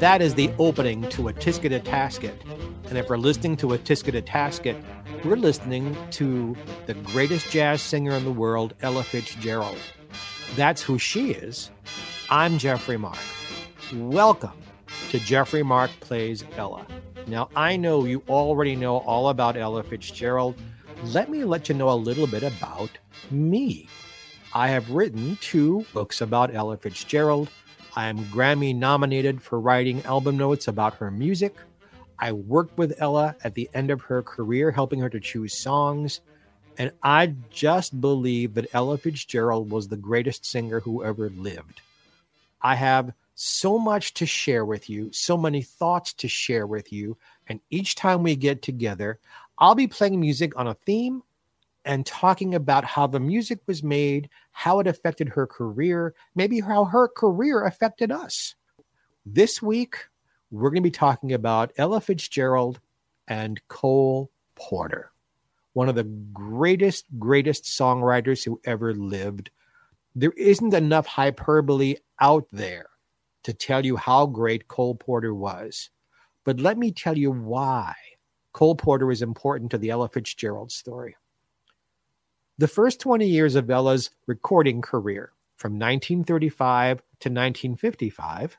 That is the opening to a Tisket a Tasket. And if we're listening to a Tisket a Tasket, we're listening to the greatest jazz singer in the world, Ella Fitzgerald. That's who she is. I'm Jeffrey Mark. Welcome to Jeffrey Mark Plays Ella. Now, I know you already know all about Ella Fitzgerald. Let me let you know a little bit about me. I have written two books about Ella Fitzgerald. I am Grammy nominated for writing album notes about her music. I worked with Ella at the end of her career, helping her to choose songs. And I just believe that Ella Fitzgerald was the greatest singer who ever lived. I have so much to share with you, so many thoughts to share with you. And each time we get together, I'll be playing music on a theme and talking about how the music was made, how it affected her career, maybe how her career affected us. This week, we're going to be talking about Ella Fitzgerald and Cole Porter, one of the greatest, greatest songwriters who ever lived. There isn't enough hyperbole out there to tell you how great Cole Porter was. But let me tell you why Cole Porter is important to the Ella Fitzgerald story. The first 20 years of Ella's recording career, from 1935 to 1955,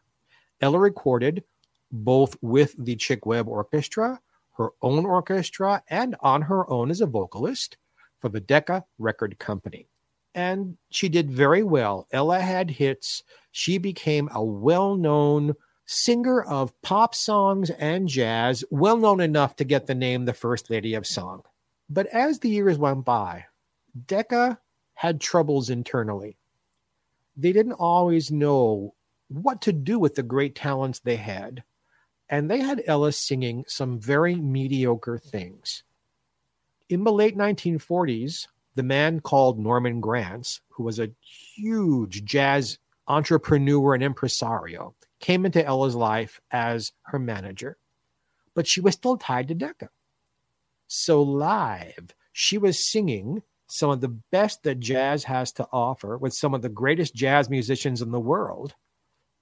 Ella recorded both with the Chick Webb Orchestra, her own orchestra, and on her own as a vocalist for the Decca Record Company. And she did very well. Ella had hits. She became a well known singer of pop songs and jazz, well known enough to get the name the First Lady of Song. But as the years went by, Decca had troubles internally. They didn't always know what to do with the great talents they had, and they had Ella singing some very mediocre things. In the late 1940s, the man called Norman Granz, who was a huge jazz entrepreneur and impresario, came into Ella's life as her manager, but she was still tied to Decca. So live, she was singing some of the best that jazz has to offer with some of the greatest jazz musicians in the world.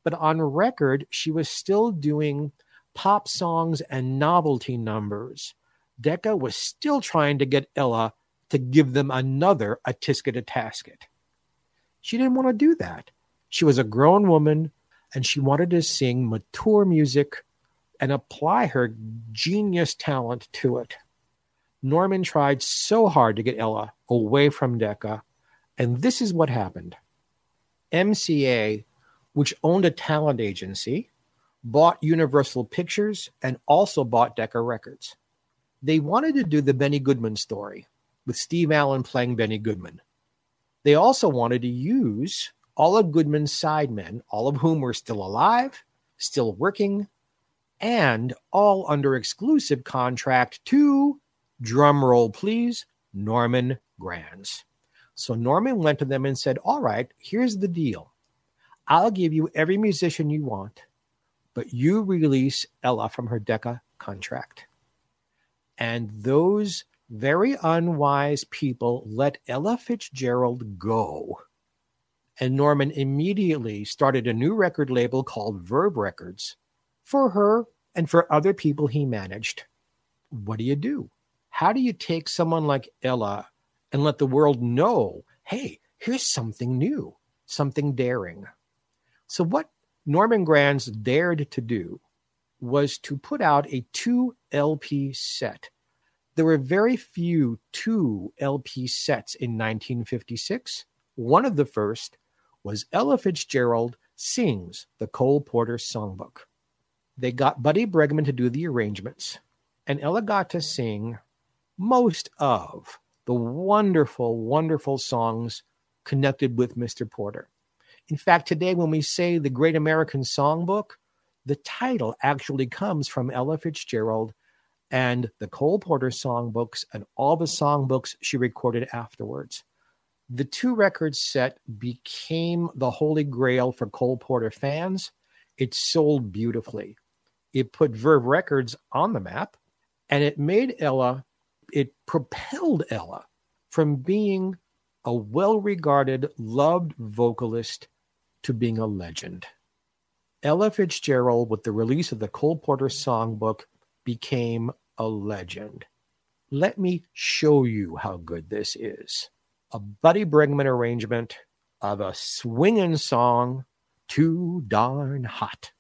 But on record, she was still doing pop songs and novelty numbers. Decca was still trying to get Ella to give them another A Tisket a Tasket. She didn't want to do that. She was a grown woman and she wanted to sing mature music and apply her genius talent to it. Norman tried so hard to get Ella away from Decca, and this is what happened. MCA, which owned a talent agency, bought Universal Pictures and also bought Decca Records. They wanted to do the Benny Goodman story with Steve Allen playing Benny Goodman. They also wanted to use all of Goodman's sidemen, all of whom were still alive, still working, and all under exclusive contract to drum roll please, Norman Granz. So Norman went to them and said, All right, here's the deal. I'll give you every musician you want, but you release Ella from her Decca contract. And those very unwise people let Ella Fitzgerald go. And Norman immediately started a new record label called Verve Records for her and for other people he managed. What do you do? How do you take someone like Ella and let the world know, hey, here's something new, something daring? So, what Norman Granz dared to do was to put out a two LP set. There were very few two LP sets in 1956. One of the first was Ella Fitzgerald Sings the Cole Porter Songbook. They got Buddy Bregman to do the arrangements, and Ella got to sing most of the wonderful, wonderful songs connected with Mr. Porter. In fact, today, when we say the Great American Songbook, the title actually comes from Ella Fitzgerald and the Cole Porter songbooks and all the songbooks she recorded afterwards. The two record set became the holy grail for Cole Porter fans. It sold beautifully. it put Verve Records on the map, and it made Ella, it propelled Ella from being a well regarded, loved vocalist to being a legend. Ella Fitzgerald, with the release of the Cole Porter Songbook, became a legend. Let me show you how good this is. A Buddy Bregman arrangement of a swinging song, Too Darn Hot.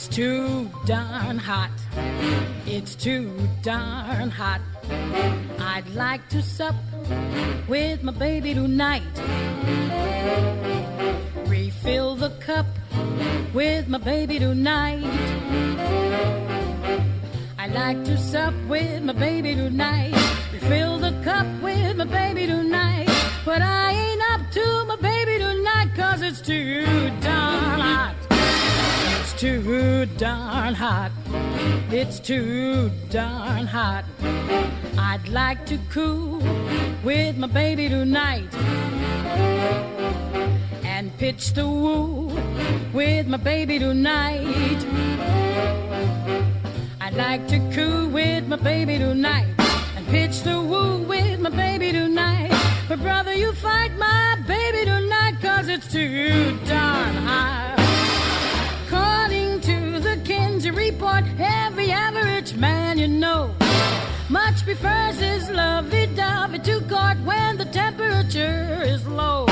It's too darn hot. It's too darn hot. I'd like to sup with my baby tonight. Refill the cup with my baby tonight. I'd like to sup with my baby tonight. Refill the cup with my baby tonight. But I ain't up to my baby tonight, cause it's too darn hot. It's too darn hot. It's too darn hot. I'd like to cool with my baby tonight and pitch the woo with my baby tonight. I'd like to coo with my baby tonight and pitch the woo with my baby tonight. But brother, you fight my baby tonight cause it's too darn hot. According to the Kinsey report, every average man you know much prefers his lovey-dovey to court when the temperature is low.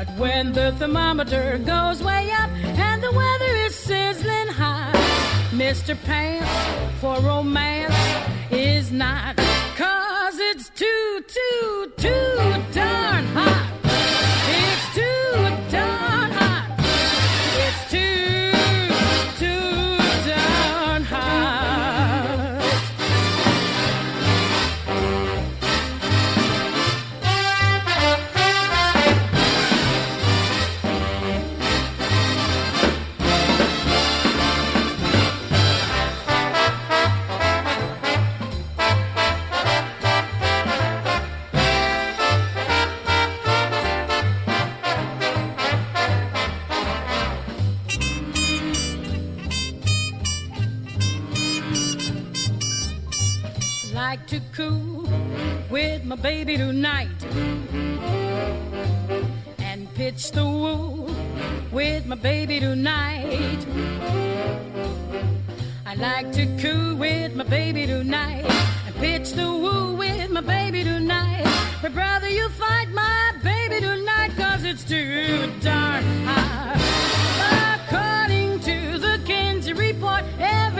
But when the thermometer goes way up and the weather is sizzling hot, Mr. Pants for romance is not. Cause it's too, too, too darn hot. I like to coo with my baby tonight and pitch the woo with my baby tonight. I like to coo with my baby tonight and pitch the woo with my baby tonight. But brother, you fight my baby tonight cause it's too darn hot. According to the Kinsey report, every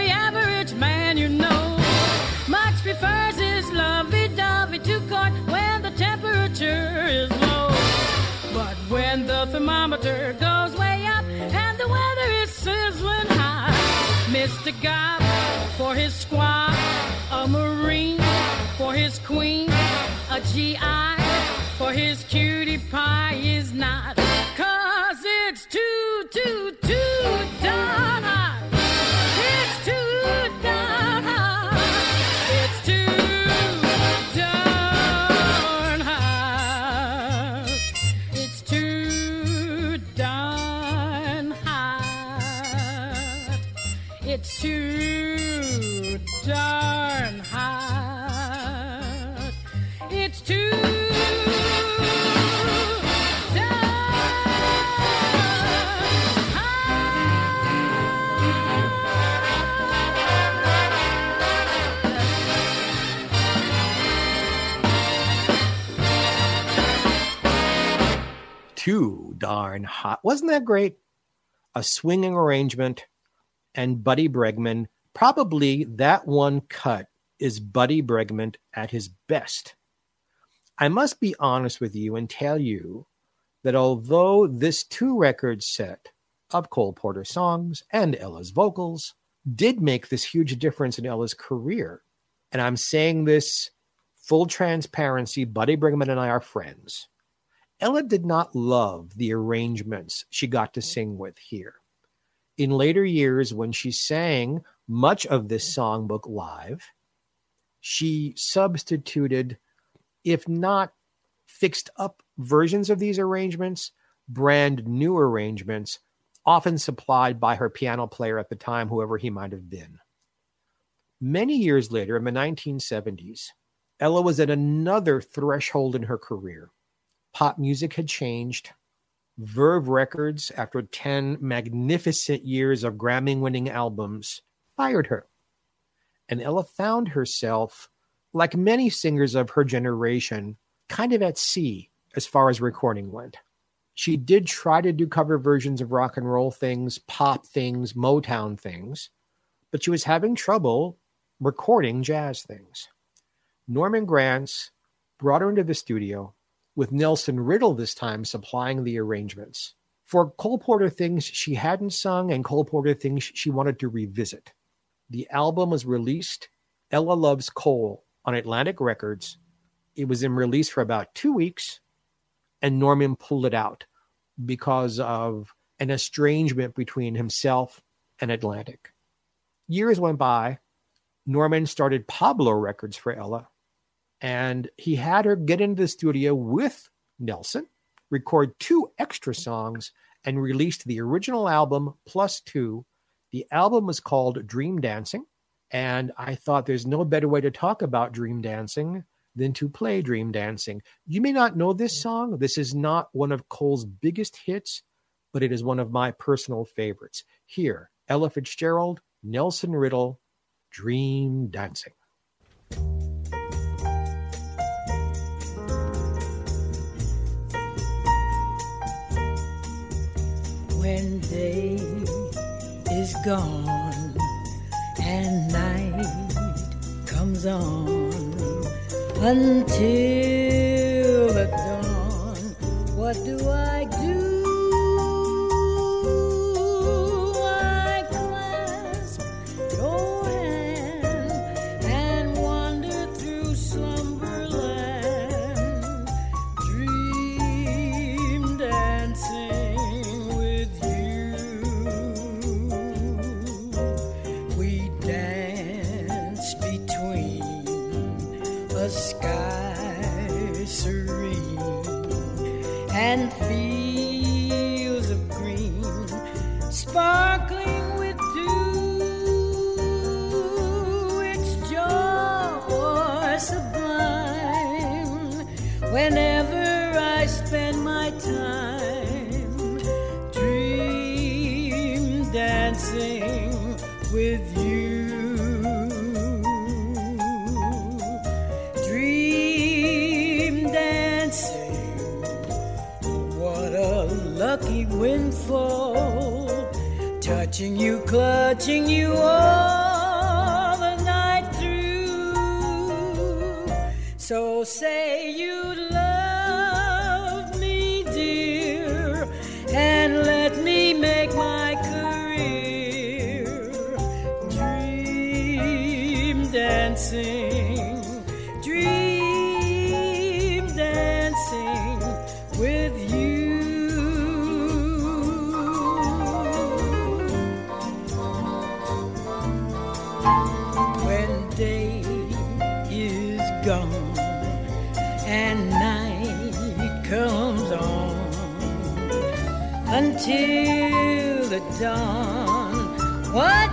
for his squad, a Marine for his queen, a GI for his cutie pie is not. Too darn hot. Wasn't that great? A swinging arrangement and Buddy Bregman. Probably that one cut is Buddy Bregman at his best. I must be honest with you and tell you that although this two record set of Cole Porter songs and Ella's vocals did make this huge difference in Ella's career, and I'm saying this full transparency, Buddy Bregman and I are friends. Ella did not love the arrangements she got to mm. sing with here. In later years, when she sang much of this mm. songbook live, she substituted, if not fixed up versions of these arrangements, brand new arrangements, often supplied by her piano player at the time, whoever he might have been. Many years later, in the 1970s, Ella was at another threshold in her career. Pop music had changed. Verve Records, after 10 magnificent years of Grammy winning albums, fired her. And Ella found herself, like many singers of her generation, kind of at sea as far as recording went. She did try to do cover versions of rock and roll things, pop things, Motown things, but she was having trouble recording jazz things. Norman Granz brought her into the studio with Nelson Riddle this time supplying the arrangements for Cole Porter things she hadn't sung and Cole Porter things she wanted to revisit. The album was released, Ella Loves Cole, on Atlantic Records. It was in release for about two weeks, and Norman pulled it out because of an estrangement between himself and Atlantic. Years went by. Norman started Pablo Records for Ella, and he had her get into the studio with Nelson, record two extra songs, and released the original album plus two. The album was called Dream Dancing. And I thought there's no better way to talk about Dream Dancing than to play Dream Dancing. You may not know this song. This is not one of Cole's biggest hits, but it is one of my personal favorites. Here, Ella Fitzgerald, Nelson Riddle, Dream Dancing. When day is gone and night comes on until the dawn. What do I a sky serene and fields of green sparkling with dew. It's joy sublime whenever windfall. Touching you, clutching you all the night through. So say you love until the dawn. What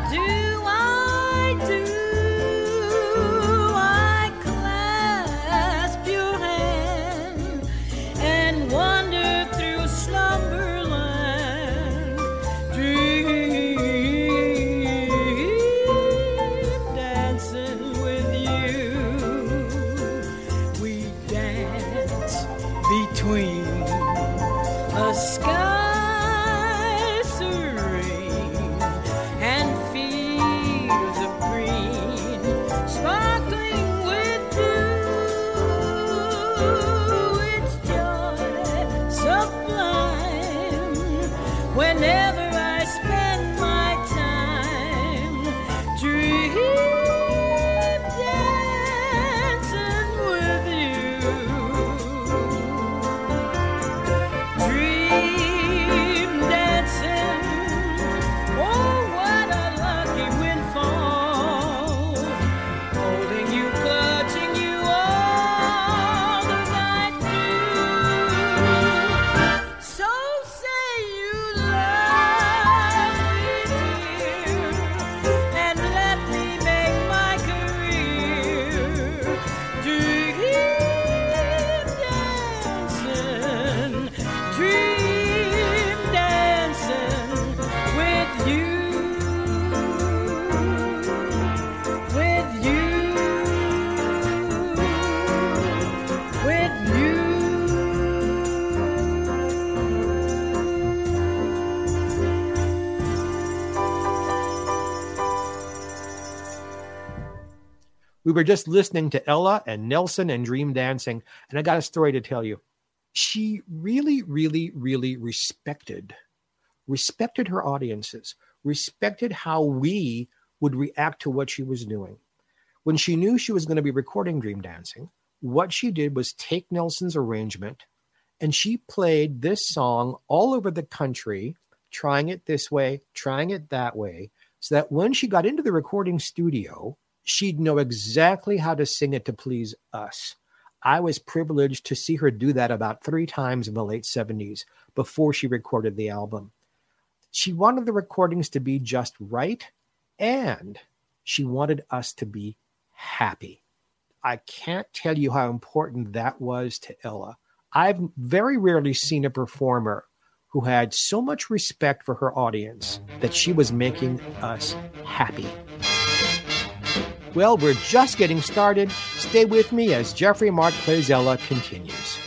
were just listening to Ella and Nelson and Dream Dancing, and I got a story to tell you. She really, really, really respected respected her audiences, respected how we would react to what she was doing. When she knew she was going to be recording Dream Dancing, what she did was take Nelson's arrangement and she played this song all over the country, trying it this way, trying it that way, so that when she got into the recording studio, she'd know exactly how to sing it to please us. I was privileged to see her do that about three times in the late 70s before she recorded the album. She wanted the recordings to be just right, and she wanted us to be happy. I can't tell you how important that was to Ella. I've very rarely seen a performer who had so much respect for her audience that she was making us happy. Well, we're just getting started. Stay with me as Jeffrey Mark Plays continues.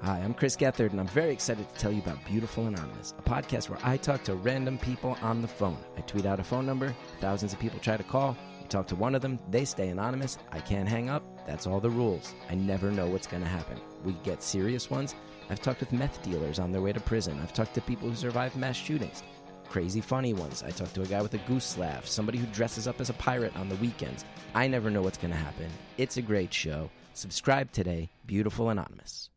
Hi, I'm Chris Gethard, and I'm very excited to tell you about Beautiful Anonymous, a podcast where I talk to random people on the phone. I tweet out a phone number, thousands of people try to call. You talk to one of them, they stay anonymous. I can't hang up. That's all the rules. I never know what's going to happen. We get serious ones. I've talked with meth dealers on their way to prison. I've talked to people who survived mass shootings. Crazy funny ones. I talk to a guy with a goose laugh, somebody who dresses up as a pirate on the weekends. I never know what's going to happen. It's a great show. Subscribe today, Beautiful Anonymous.